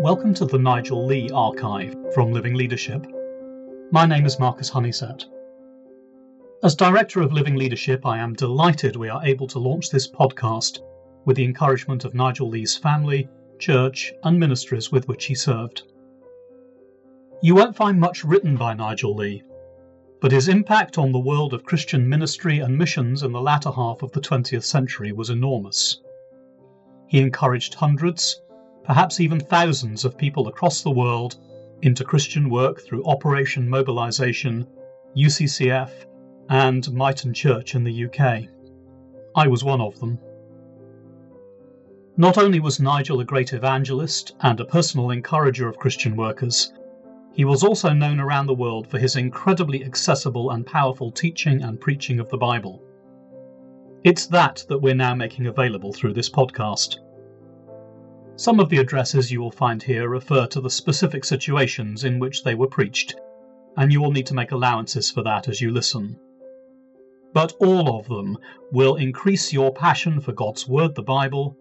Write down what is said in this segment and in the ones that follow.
Welcome to the Nigel Lee Archive from Living Leadership. My name is Marcus Honeysett. As Director of Living Leadership, I am delighted we are able to launch this podcast with the encouragement of Nigel Lee's family, church, and ministries with which he served. You won't find much written by Nigel Lee, but his impact on the world of Christian ministry and missions in the latter half of the 20th century was enormous. He encouraged hundreds, perhaps even thousands of people across the world into Christian work through Operation Mobilization, UCCF, and Myton Church in the UK. I was one of them. Not only was Nigel a great evangelist and a personal encourager of Christian workers, he was also known around the world for his incredibly accessible and powerful teaching and preaching of the Bible. It's that that we're now making available through this podcast. Some of the addresses you will find here refer to the specific situations in which they were preached, and you will need to make allowances for that as you listen. But all of them will increase your passion for God's Word, the Bible,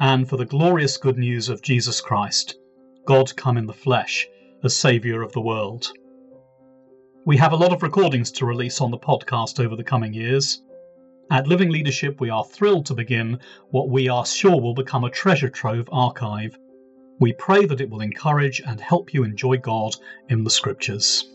and for the glorious good news of Jesus Christ, God come in the flesh, as Saviour of the world. We have a lot of recordings to release on the podcast over the coming years, at Living Leadership, we are thrilled to begin what we are sure will become a treasure trove archive. We pray that it will encourage and help you enjoy God in the Scriptures.